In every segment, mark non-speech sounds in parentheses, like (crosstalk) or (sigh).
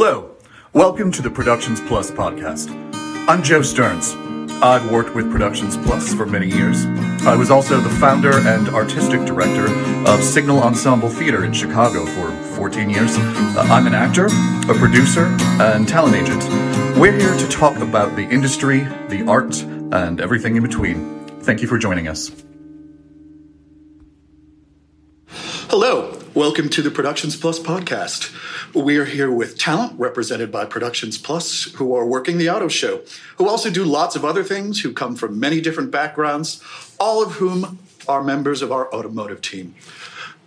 Hello, welcome to the Productions Plus podcast. I'm Joe Stearns. I've worked with Productions Plus for many years. I was also the founder and artistic director of Signal Ensemble Theater in Chicago for 14 years. Uh, I'm an actor, a producer, and talent agent. We're here to talk about the industry, the art, and everything in between. Thank you for joining us. Hello, welcome to the Productions Plus podcast. We are here with talent represented by Productions Plus who are working the auto show, who also do lots of other things, who come from many different backgrounds, all of whom are members of our automotive team.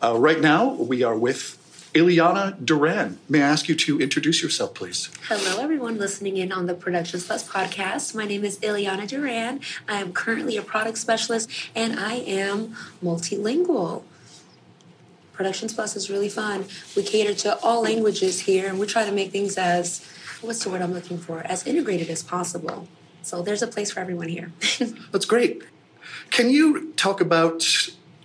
Uh, right now, we are with Iliana Duran. May I ask you to introduce yourself, please? Hello, everyone listening in on the Productions Plus podcast. My name is Iliana Duran. I am currently a product specialist and I am multilingual. Productions Plus is really fun. We cater to all languages here and we try to make things as, what's the word I'm looking for, as integrated as possible. So there's a place for everyone here. (laughs) That's great. Can you talk about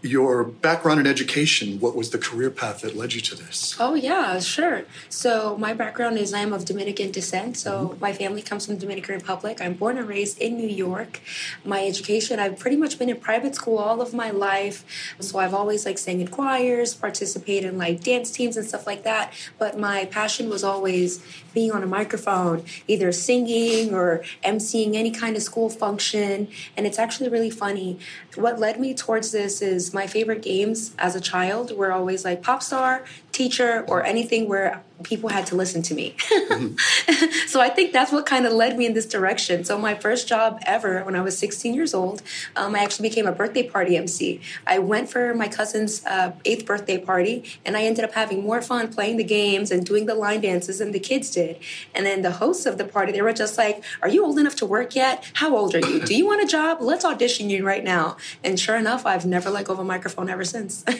your background in education. What was the career path that led you to this? Oh, yeah, sure. So, my background is I'm of Dominican descent. So, mm-hmm. my family comes from the Dominican Republic. I'm born and raised in New York. My education, I've pretty much been in private school all of my life. So, I've always like sang in choirs, participated in like dance teams and stuff like that. But my passion was always being on a microphone, either singing or emceeing any kind of school function. And it's actually really funny. What led me towards this is my favorite games as a child were always like pop star, teacher, or anything where people had to listen to me. (laughs) mm-hmm. so I think that's what kind of led me in this direction. So my first job ever when I was 16 years old, um, I actually became a birthday party MC. I went for my cousin's uh, eighth birthday party, and I ended up having more fun playing the games and doing the line dances than the kids did. And then the hosts of the party, they were just like, "Are you old enough to work yet? How old are you? Do you want a job? Let's audition you right now." And sure enough, I've never let go of a microphone ever since. (laughs)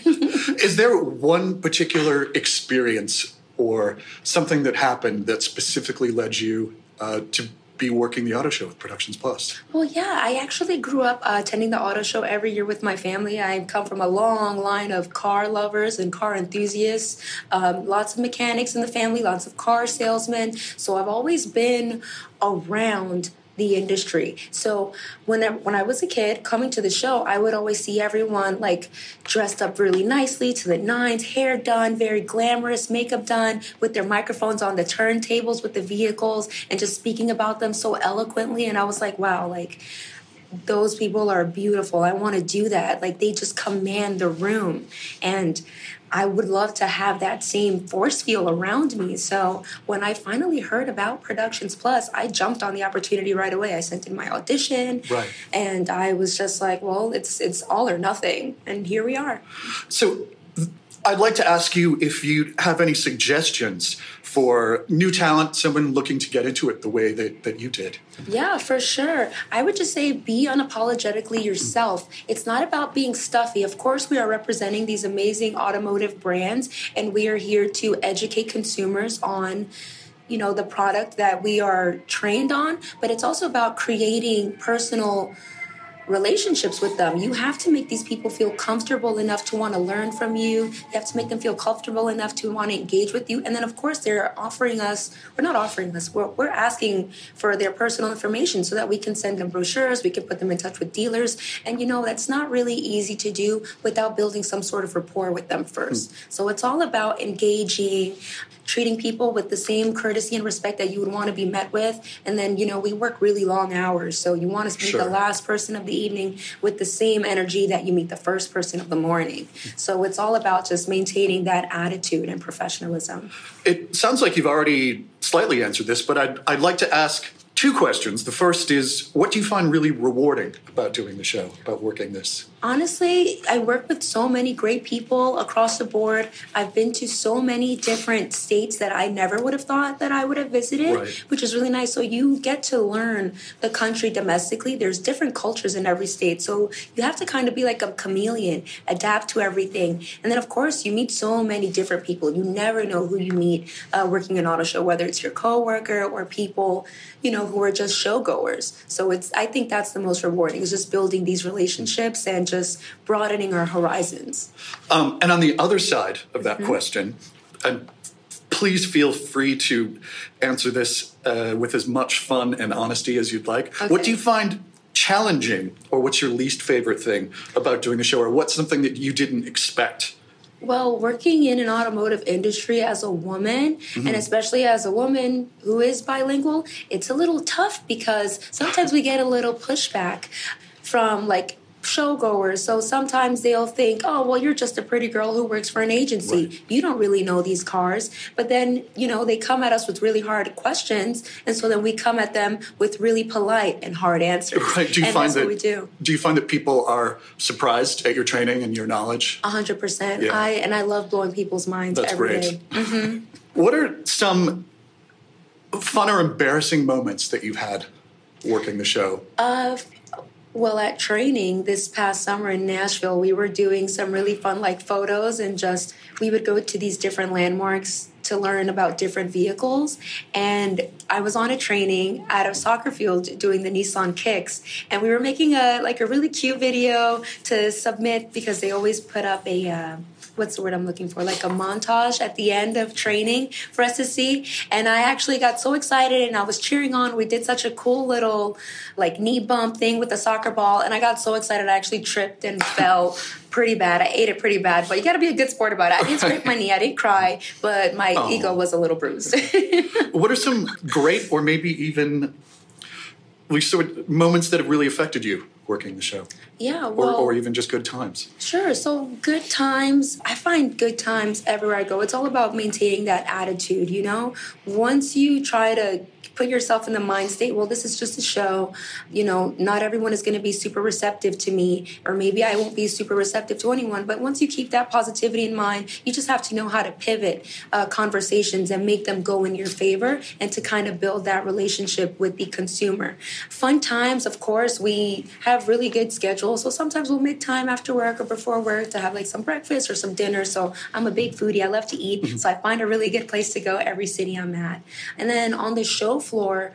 Is there one particular experience or something that happened that specifically led you uh, to be working the auto show with Productions Plus? Well, yeah, I actually grew up uh, attending the auto show every year with my family. I come from a long line of car lovers and car enthusiasts, um, lots of mechanics in the family, lots of car salesmen. So I've always been around the industry. So when I, when I was a kid coming to the show, I would always see everyone like dressed up really nicely to the nines, hair done, very glamorous, makeup done, with their microphones on the turntables with the vehicles and just speaking about them so eloquently. And I was like, wow, like those people are beautiful. I want to do that. Like they just command the room. And I would love to have that same force field around me. So when I finally heard about Productions Plus, I jumped on the opportunity right away. I sent in my audition, right. and I was just like, "Well, it's it's all or nothing," and here we are. So I'd like to ask you if you have any suggestions for new talent, someone looking to get into it the way that, that you did? Yeah, for sure. I would just say be unapologetically yourself. It's not about being stuffy. Of course, we are representing these amazing automotive brands, and we are here to educate consumers on you know the product that we are trained on but it's also about creating personal relationships with them. You have to make these people feel comfortable enough to want to learn from you. You have to make them feel comfortable enough to want to engage with you. And then, of course, they're offering us, we're not offering us, we're, we're asking for their personal information so that we can send them brochures, we can put them in touch with dealers. And, you know, that's not really easy to do without building some sort of rapport with them first. Mm. So it's all about engaging, treating people with the same courtesy and respect that you would want to be met with. And then, you know, we work really long hours. So you want to meet sure. the last person of the evening with the same energy that you meet the first person of the morning. So it's all about just maintaining that attitude and professionalism. It sounds like you've already slightly answered this, but I'd, I'd like to ask two questions. The first is what do you find really rewarding about doing the show, about working this? Honestly, I work with so many great people across the board. I've been to so many different states that I never would have thought that I would have visited, right. which is really nice. So you get to learn the country domestically. There's different cultures in every state. So you have to kind of be like a chameleon, adapt to everything. And then, of course, you meet so many different people. You never know who you meet uh, working an auto show, whether it's your coworker or people, you know, who are just showgoers. So it's, I think that's the most rewarding is just building these relationships and just broadening our horizons. Um, and on the other side of that mm-hmm. question, and please feel free to answer this uh, with as much fun and honesty as you'd like. What do you find challenging, or what's your least favorite thing about doing the show, or what's something that you didn't expect? Well, working in an automotive industry as a woman, Mm-hmm. and especially as a woman who is bilingual, it's a little tough because sometimes we get a little pushback from like showgoers. So sometimes they'll think, oh, well, you're just a pretty girl who works for an agency. Right. You don't really know these cars. But then, you know, they come at us with really hard questions. And so then we come at them with really polite and hard answers. (laughs) Right? Do you and find that's that what we do. do you find that people are surprised at your training and your knowledge? A hundred percent. I and I love blowing people's minds That's every great. day. (laughs) What are some fun or embarrassing moments that you've had working the show? Uh, well, at training this past summer in Nashville, we were doing some really fun like photos and just we would go to these different landmarks to learn about different vehicles. And I was on a training at a soccer field doing the Nissan Kicks, and we were making a like a really cute video to submit because they always put up a. Uh, What's the word I'm looking for? Like a montage at the end of training for us to see. And I actually got so excited and I was cheering on. We did such a cool little like knee bump thing with the soccer ball. And I got so excited I actually tripped and fell pretty bad. I ate it pretty bad, but you got to be a good sport about it. I didn't scrape my knee, I didn't cry, but my Oh. ego was a little bruised. (laughs) What are some great or maybe even we sort of moments that have really affected you working the show, yeah, or, or even just good times? Sure. So good times, I find good times everywhere I go. It's all about maintaining that attitude, you know? Once you try to put yourself in the mind state, well, this is just a show, you know, not everyone is going to be super receptive to me, or maybe I won't be super receptive to anyone. But once you keep that positivity in mind, you just have to know how to pivot uh, conversations and make them go in your favor and to kind of build that relationship with the consumer. Fun times, of course, we have really good schedules. So sometimes we'll make time after work or before work to have like some breakfast or some dinner. So I'm a big foodie. I love to eat. So I find a really good place to go every city I'm at. And then on the show floor,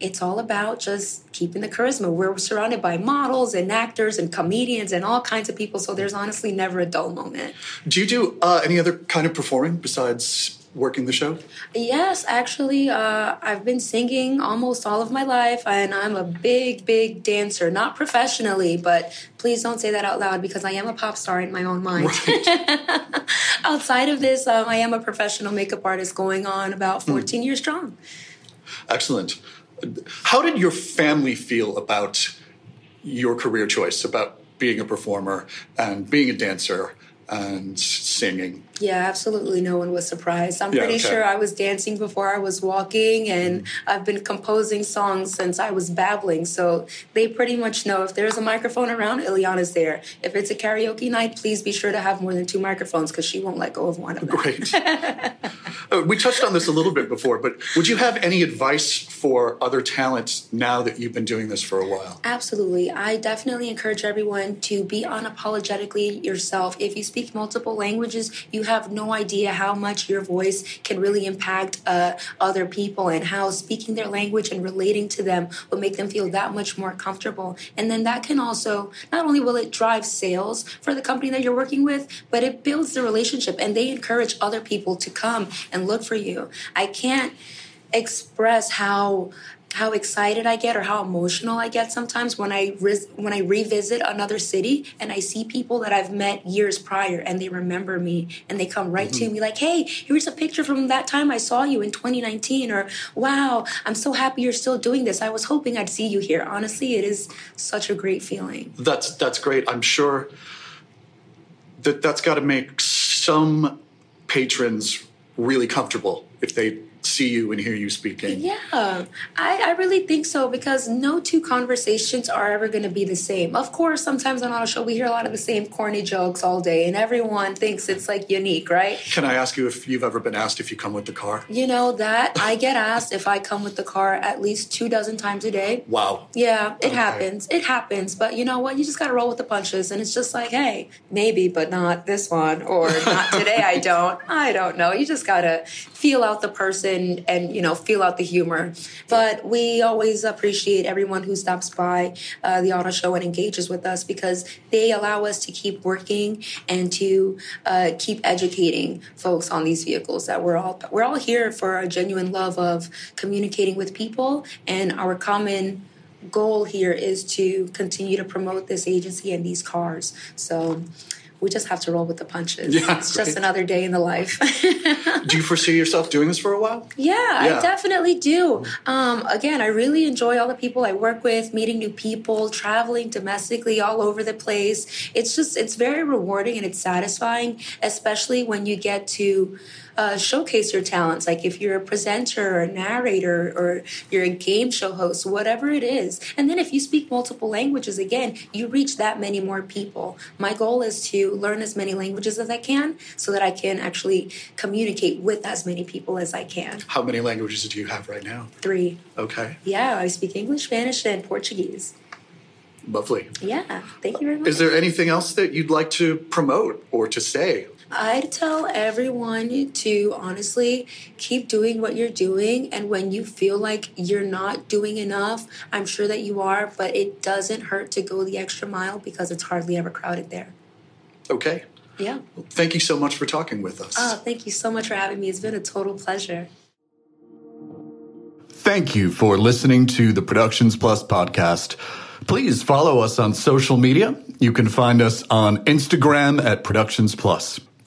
it's all about just keeping the charisma. We're surrounded by models and actors and comedians and all kinds of people. So there's honestly never a dull moment. Do you do uh, any other kind of performing besides working the show? Yes, actually, uh, I've been singing almost all of my life, and I'm a big, big dancer. Not professionally, but please don't say that out loud because I am a pop star in my own mind. (laughs) Outside of this, um, I am a professional makeup artist going on about 14 years strong. Excellent. How did your family feel about your career choice, about being a performer and being a dancer and singing? Yeah, absolutely. No one was surprised. I'm Yeah, pretty okay. sure I was dancing before I was walking, and I've been composing songs since I was babbling. So they pretty much know if there's a microphone around, Iliana's there. If it's a karaoke night, please be sure to have more than two microphones because she won't let go of one of them. Great. (laughs) Uh, we touched on this a little bit before, but would you have any advice for other talents now that you've been doing this for a while? Absolutely. I definitely encourage everyone to be unapologetically yourself. If you speak multiple languages, you have no idea how much your voice can really impact uh, other people and how speaking their language and relating to them will make them feel that much more comfortable. And then that can also, not only will it drive sales for the company that you're working with, but it builds the relationship and they encourage other people to come and look for you. I can't express how how excited I get or how emotional I get sometimes when I when I revisit another city and I see people that I've met years prior and they remember me and they come right to mm-hmm. me like, "Hey, here's a picture from that time I saw you in 2019," or "Wow, I'm so happy you're still doing this. I was hoping I'd see you here." Honestly, it is such a great feeling. That's that's great. I'm sure that that's got to make some patrons really comfortable if they see you and hear you speaking. Yeah, I, I really think so because no two conversations are ever going to be the same. Of course, sometimes on our show we hear a lot of the same corny jokes all day, and everyone thinks it's like unique, right? Can I ask you if you've ever been asked if you come with the car? You know that I get asked if I come with the car at least two dozen times a day. Wow. Yeah, it Okay. happens. It happens. But you know what? You just got to roll with the punches. And it's just like, hey, maybe, but not this one. Or not today, I don't. I don't know. You just got to feel out out the person and you know feel out the humor. But we always appreciate everyone who stops by uh, the auto show and engages with us because they allow us to keep working and to uh, keep educating folks on these vehicles. That we're all we're all here for a genuine love of communicating with people and our common goal here is to continue to promote this agency and these cars. So we just have to roll with the punches. Yeah, it's just another day in the life. (laughs) Do you foresee yourself doing this for a while? Yeah, Yeah. I definitely do. Um, again, I really enjoy all the people I work with, meeting new people, traveling domestically all over the place. It's just, it's very rewarding and it's satisfying, especially when you get to uh, showcase your talents. Like if you're a presenter or a narrator or you're a game show host, whatever it is. And then if you speak multiple languages, again, you reach that many more people. My goal is to learn as many languages as I can so that I can actually communicate with as many people as I can. How many languages do you have right now? Three. Okay, Yeah, I speak English, Spanish, and Portuguese. lovely. Yeah, thank you very much. Is there anything else that you'd like to promote or to say? I'd tell everyone to honestly keep doing what you're doing. And when you feel like you're not doing enough, I'm sure that you are, but it doesn't hurt to go the extra mile because it's hardly ever crowded there. Okay. Yeah. Thank you so much for talking with us. Oh, thank you so much for having me. It's been a total pleasure. Thank you for listening to the Productions Plus podcast. Please follow us on social media. You can find us on Instagram at Productions Plus.